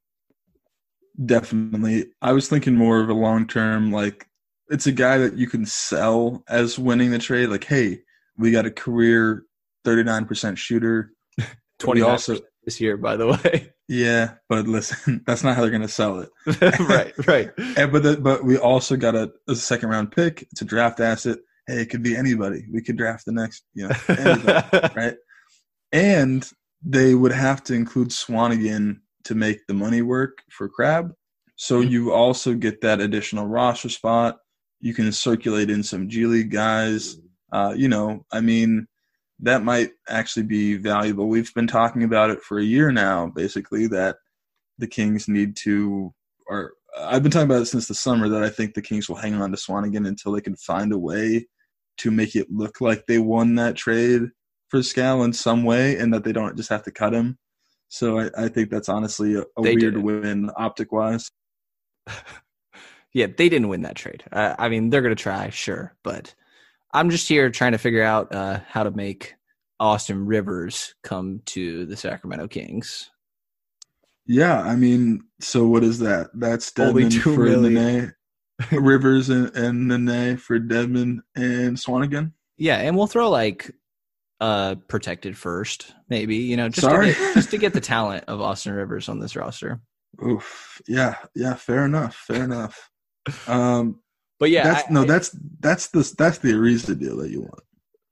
Definitely. I was thinking more of a long term, like it's a guy that you can sell as winning the trade. Like, hey, we got a career 39% shooter. (laughs) Twenty also, this year, by the way. yeah, but listen, (laughs) that's not how they're going to sell it. (laughs) right, right. And, but the, but we also got a, a second round pick. It's a draft asset. Hey, it could be anybody. We could draft the next, you know, (laughs) anybody, right? And they would have to include Swanigan to make the money work for Crabbe. So Mhm. you also get that additional roster spot. You can circulate in some G League guys. Uh, you know, I mean, that might actually be valuable. We've been talking about it for a year now, basically, that the Kings need to, or I've been talking about it since the summer, that I think the Kings will hang on to Swanigan until they can find a way to make it look like they won that trade for Skal in some way and that they don't just have to cut him. So I, I think that's honestly a, a weird win optic wise. (laughs) yeah, they didn't win that trade. Uh, I mean, they're going to try, sure, but I'm just here trying to figure out uh, how to make Austin Rivers come to the Sacramento Kings. Yeah, I mean, so what is that? That's Only Dedmon two for million. Nene, (laughs) Rivers and, and Nene for Dedmon and Swanigan. Yeah, and we'll throw like uh protected first, maybe you know, just Sorry? to get, just to get the (laughs) talent of Austin Rivers on this roster. Oof. Yeah, yeah, fair enough. Fair enough. Um But yeah, that's I- no, that's that's the that's the Ariza deal that you want.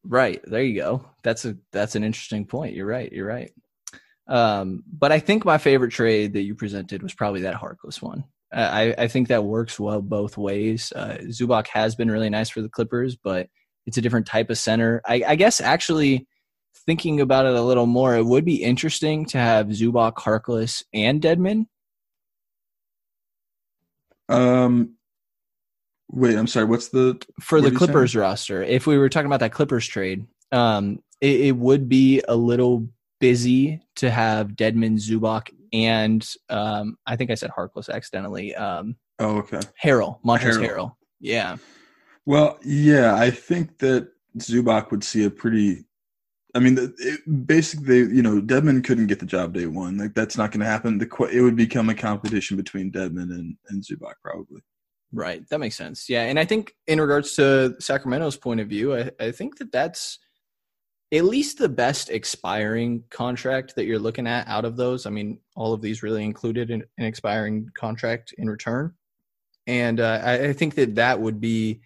Right. There you go. That's a that's an interesting point. You're right. You're right. Um, but I think my favorite trade that you presented was probably that Harkless one. I, I think that works well both ways. Uh, Zubac has been really nice for the Clippers, but it's a different type of center. I, I guess actually thinking about it a little more, it would be interesting to have Zubac, Harkless, and Dedmon. Um wait, I'm sorry, what's the for What the? Clippers roster, if we were talking about that Clippers trade, um, it, it would be a little busy to have Dedmon, Zubac, and um, I think I said Harkless accidentally. Um, Oh, okay. Harrell, Montrezl Harrell. Harrell. Yeah, Well, yeah, I think that Zubac would see a pretty. I mean, the- it, basically, you know, Dedmon couldn't get the job day one. Like that's not going to happen. The it would become a competition between Dedmon and and Zubac probably. Right. That makes sense. Yeah. And I think in regards to Sacramento's point of view, I, I think that that's at least the best expiring contract that you're looking at out of those. I mean, all of these really included an, an expiring contract in return. And uh, I, I think that that would be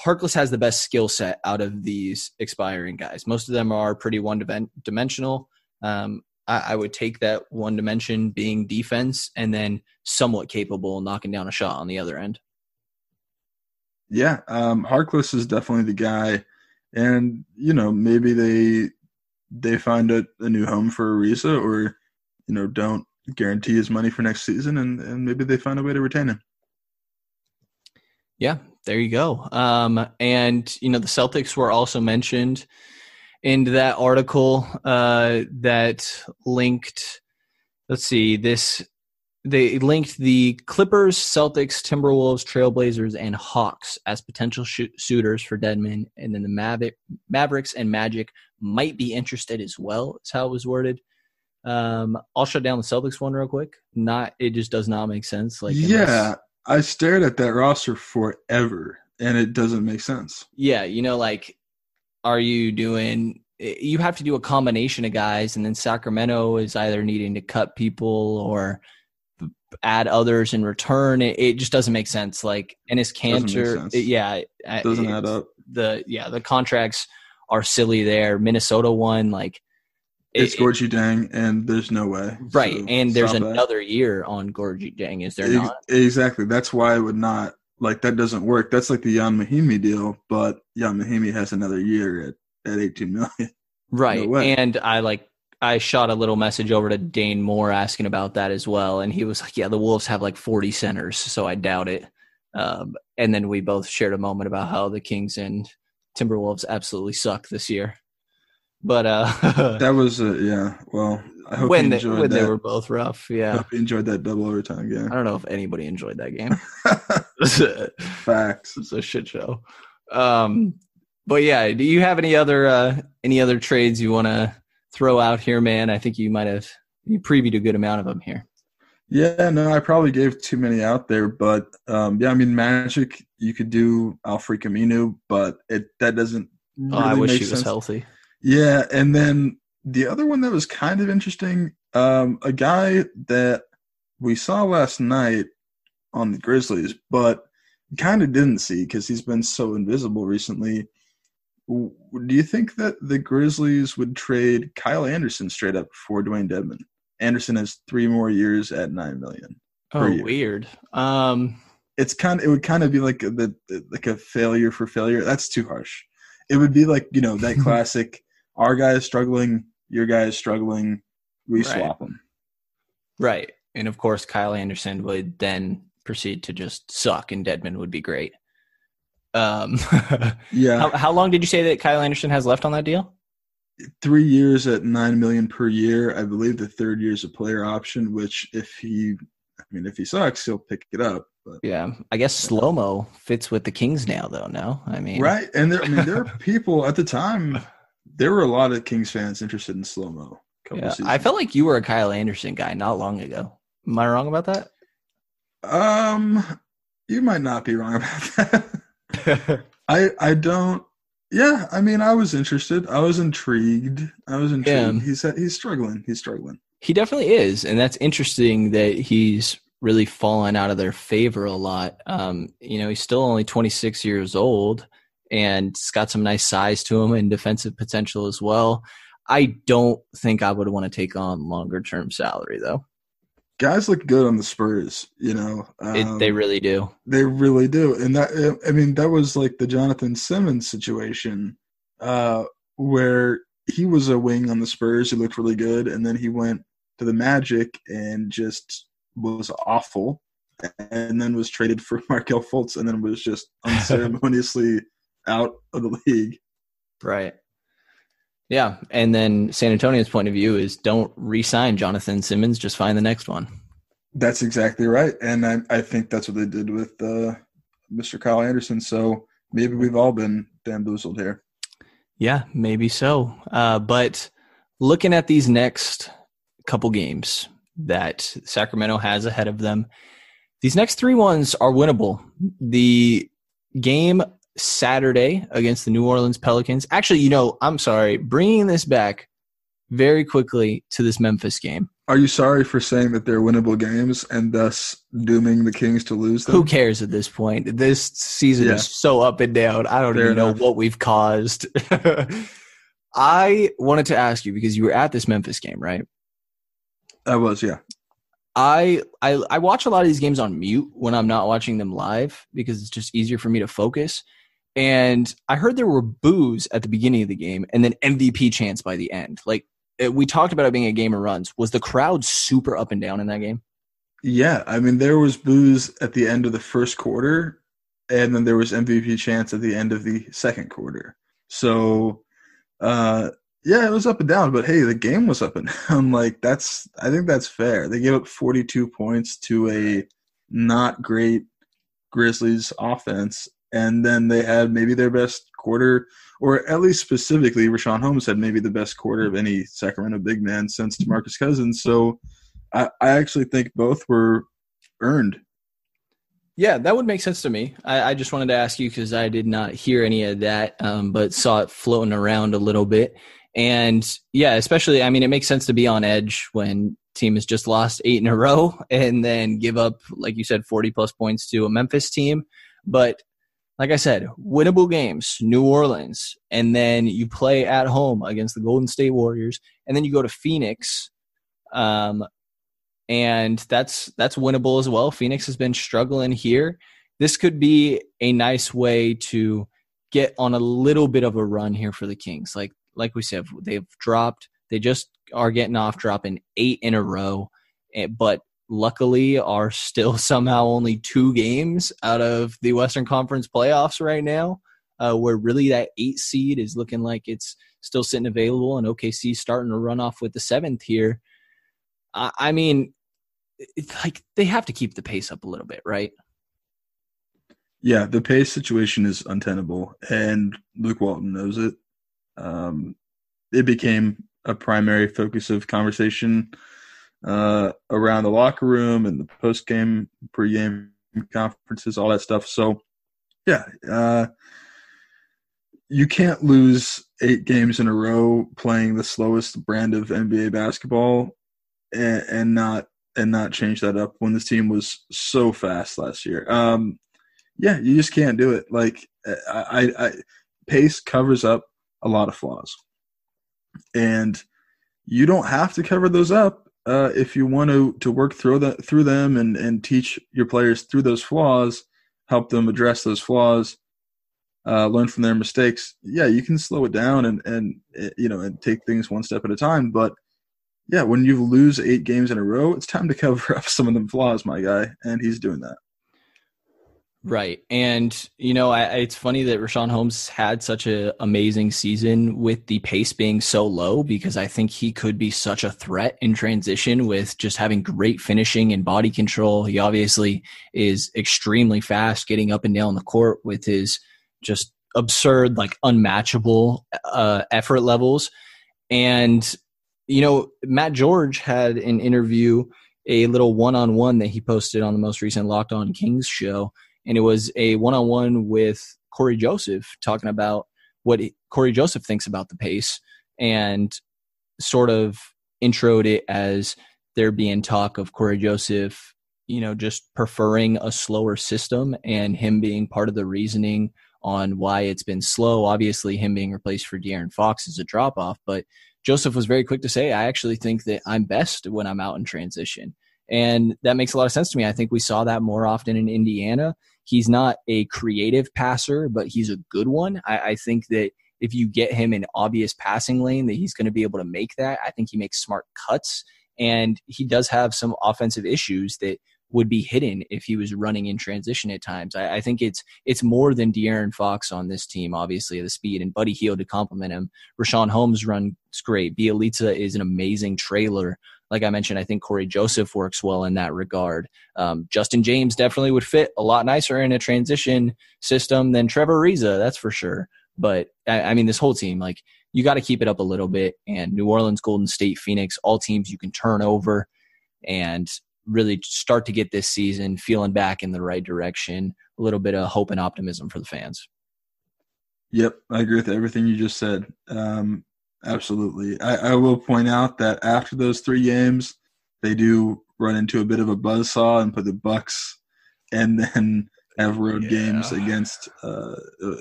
Harkless has the best skill set out of these expiring guys. Most of them are pretty one dimensional. Um, I, I would take that one dimension being defense and then somewhat capable knocking down a shot on the other end. Yeah, um, Harkless is definitely the guy, and you know maybe they they find a, a new home for Ariza, or you know don't guarantee his money for next season, and and maybe they find a way to retain him. Yeah, there you go. Um, and you know the Celtics were also mentioned in that article uh, that linked. Let's see this. They linked the Clippers, Celtics, Timberwolves, Trailblazers, and Hawks as potential suitors for Dedmon, and then the Maver- Mavericks and Magic might be interested as well. That's how it was worded. Um, I'll shut down the Celtics one real quick. Not, it just does not make sense. Like, yeah, I stared at that roster forever, and it doesn't make sense. Yeah, you know, like are you doing you have to do a combination of guys and then sacramento is either needing to cut people or add others in return it, it just doesn't make sense like Enes Kanter it, yeah it doesn't add up the yeah the contracts are silly there minnesota one like it's Gorgui Dieng, and there's no way. Right, so and there's another that. year on Gorgui Dieng. is there not? Exactly. That's why I would not like that doesn't work. That's like the Ian Mahinmi deal, but Ian Mahinmi has another year at, at 18 million. (laughs) Right. No and I like I shot a little message over to Dane Moore asking about that as well. And he was like, Yeah, the Wolves have like 40 centers, so I doubt it. Um, and then we both shared a moment about how the Kings and Timberwolves absolutely suck this year. But uh (laughs) that was uh, yeah. Well, I hope when, they, when they were both rough. Yeah, I hope you enjoyed that double overtime game. I don't know if anybody enjoyed that game. (laughs) (laughs) Facts. It's a shit show. Um, but yeah, do you have any other uh, any other trades you want to throw out here, man? I think you might have you previewed a good amount of them here. Yeah, no, I probably gave too many out there, but um, yeah, I mean, Magic, you could do Al-Farouq Aminu, but it that doesn't. Really oh, I wish he sense. was healthy. Yeah, and then the other one that was kind of interesting, um, a guy that we saw last night on the Grizzlies, but kind of didn't see because he's been so invisible recently. Do you think that the Grizzlies would trade Kyle Anderson straight up for Dewayne Dedmon? Anderson has three more years at nine million. Oh, weird. Um, it's kind. Of, it would kind of be like the like a failure for failure. That's too harsh. It would be like you know that (laughs) classic. our guy is struggling. Your guy is struggling. We right. swap them. Right, and of course, Kyle Anderson would then proceed to just suck, and Dedmon would be great. Um, (laughs) yeah. How, how, long did you say that Kyle Anderson has left on that deal? Three years at nine million per year. I believe the third year is a player option. Which, if he, I mean, if he sucks, he'll pick it up. But yeah, I guess slow mo fits with the Kings now, though. No, I mean, right? And there, I mean, there are (laughs) people at the time. There were a lot of Kings fans interested in slow mo. Yeah, I felt like you were a Kyle Anderson guy not long ago. Am I wrong about that? Um, you might not be wrong about (laughs) that. (laughs) I I don't. Yeah, I mean, I was interested. I was intrigued. I was intrigued. Yeah. He's he's struggling. He's struggling. He definitely is, and that's interesting that he's really fallen out of their favor a lot. Um, you know, he's still only 26 years old, and it's got some nice size to him and defensive potential as well. I don't think I would want to take on longer term salary though guys look good on the Spurs. You know, um, it, they really do. They really do, and that I mean that was like the Jonathan Simmons situation, uh, where he was a wing on the Spurs. He looked really good, and then he went to the Magic and just was awful, and then was traded for (laughs) Markelle Fultz, and then was just (laughs) unceremoniously out of the league. Right. Yeah, and then San Antonio's point of view is don't re-sign Jonathan Simmons, just find the next one. That's exactly right, and I, I think that's what they did with uh, Mr. Kyle Anderson. So maybe we've all been bamboozled here. Yeah, maybe so. Uh, but looking at these next couple games that Sacramento has ahead of them, These next three ones are winnable. The game Saturday against the New Orleans Pelicans. Actually, you know, I'm sorry, bringing this back very quickly to this Memphis game. Are you sorry for saying that they're winnable games and thus dooming the Kings to lose them? Who cares at this point? This season Yeah. is so up and down. I don't Fair even know what we've caused. (laughs) I wanted to ask you because you were at this Memphis game, right? I was, yeah. I, I I watch a lot of these games on mute when I'm not watching them live because it's just easier for me to focus. And I heard there were boos at the beginning of the game and then MVP chance by the end. Like it, we talked about it being a game of runs. Was the crowd super up and down in that game? Yeah, I mean there was boos at the end of the first quarter, and then there was MVP chance at the end of the second quarter. So, uh, yeah, it was up and down. But hey, the game was up and (laughs) down. Like that's, I think that's fair. They gave up 42 points to a not great Grizzlies offense, and then they had maybe their best quarter, or at least specifically, Richaun Holmes had maybe the best quarter of any Sacramento big man since DeMarcus Cousins. So. I, I actually think both were earned. Yeah, that would make sense to me. I, I just wanted to ask you because I did not hear any of that, um, but saw it floating around a little bit. And yeah, especially, I mean, it makes sense to be on edge when team has just lost eight in a row (laughs) and then give up, like you said, 40 plus points to a Memphis team. But like I said, winnable games, New Orleans, and then you play at home against the Golden State Warriors, and then you go to Phoenix. Um, and that's that's winnable as well. Phoenix has been struggling here. This could be a nice way to get on a little bit of a run here for the Kings. Like like we said, they've dropped. They just are getting off, dropping eight in a row, eh, but luckily are still (laughs) somehow only two games out of the Western Conference playoffs right now. Uh, where really that eight seed is looking like it's still sitting available, and OKC starting to run off with the seventh here. I, I mean, it's like they have to keep the pace up a little bit, right? Yeah, the pace situation is untenable, and Luke Walton knows it. Um, it became a primary focus of conversation uh, around the locker room and the post game, pre game conferences, all that stuff. So, yeah, uh, you can't lose eight games in a row playing the slowest brand of NBA basketball and, and not and not change that up when this team was so fast last year. Um, yeah, you just can't do it. Like I, I, I, pace covers up a lot of flaws, and you don't have to cover those up uh, if you want to to work through that through them and and teach your players through those flaws, help them address those flaws, uh, learn from their mistakes. Yeah, you can slow it down and and uh, you know and take things one step at a time, but yeah, when you lose eight games in a row, it's time to cover (laughs) up some of them flaws, my guy, and he's doing that. Right. And, you know, I, it's funny that Richaun Holmes had such an amazing season with the pace being so low because I think he could be such a threat in transition with just having great finishing and body control. He obviously is extremely fast getting up and down the court with his just absurd, like unmatchable uh, effort levels. And, you know, Matt George had an interview, a little one on one that he posted on the most recent Locked On Kings show and it was a one-on-one with Cory Joseph talking about what Cory Joseph thinks about the pace and sort of introed it as there being talk of Cory Joseph, you know, just preferring a slower system and him being part of the reasoning on why it's been slow. Obviously, him being replaced for De'Aaron Fox is a drop off, but Joseph was very quick to say, I actually think that I'm best when I'm out in transition. And that makes a lot of sense to me. I think we saw that more often in Indiana. He's not a creative passer, but he's a good one. I, I think that if you get him an obvious passing lane, that he's going to be able to make that. I think he makes smart cuts, and he does have some offensive issues that would be hidden if he was running in transition at times. I, I think it's it's more than De'Aaron Fox on this team, obviously, the speed and Buddy Hield to complement him. Richaun Holmes runs great. Bjelica is an amazing trailer like I mentioned, I think Cory Joseph works well in that regard. Um, Justin James definitely would fit a lot nicer in a transition system than Trevor Ariza, that's for sure. But I, I mean, this whole team, like, you got to keep it up a little bit. And New Orleans, Golden State, Phoenix, all teams you can turn over. And really start to get this season feeling back in the right direction. A little bit of hope and optimism for the fans. Yep, I agree with everything you just said. Um, absolutely. I, I will point out that after those three games, they do run into a bit of a buzzsaw and put the Bucks and then have road Yeah. games against uh, uh,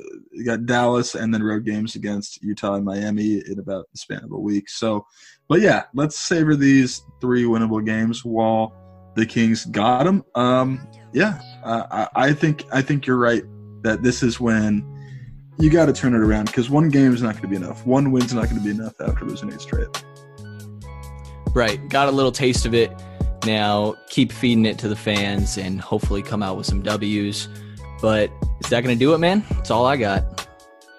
got Dallas and then road games against Utah and Miami in about the span of a week. So, but yeah, let's savor these three winnable games while the Kings got them. Um, yeah, uh, I, I think I think you're right that this is when you got to turn it around because one game is not going to be enough. One win's not going to be enough after losing eight straight. Right. Got a little taste of it. Now keep feeding it to the fans and hopefully come out with some W's. But is that going to do it, man? That's all I got.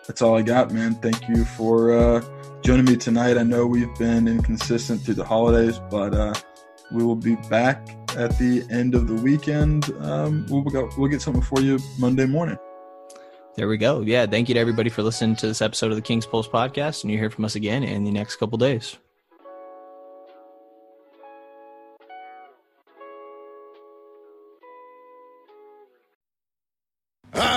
That's all I got, man. Thank you for uh, joining me tonight. I know we've been inconsistent through the holidays, but uh, we will be back at the end of the weekend. Um, we'll, go, we'll get something for you Monday morning. There we go. Yeah. Thank you to everybody for listening to this episode of the King's Pulse podcast. And you hear from us again in the next couple days.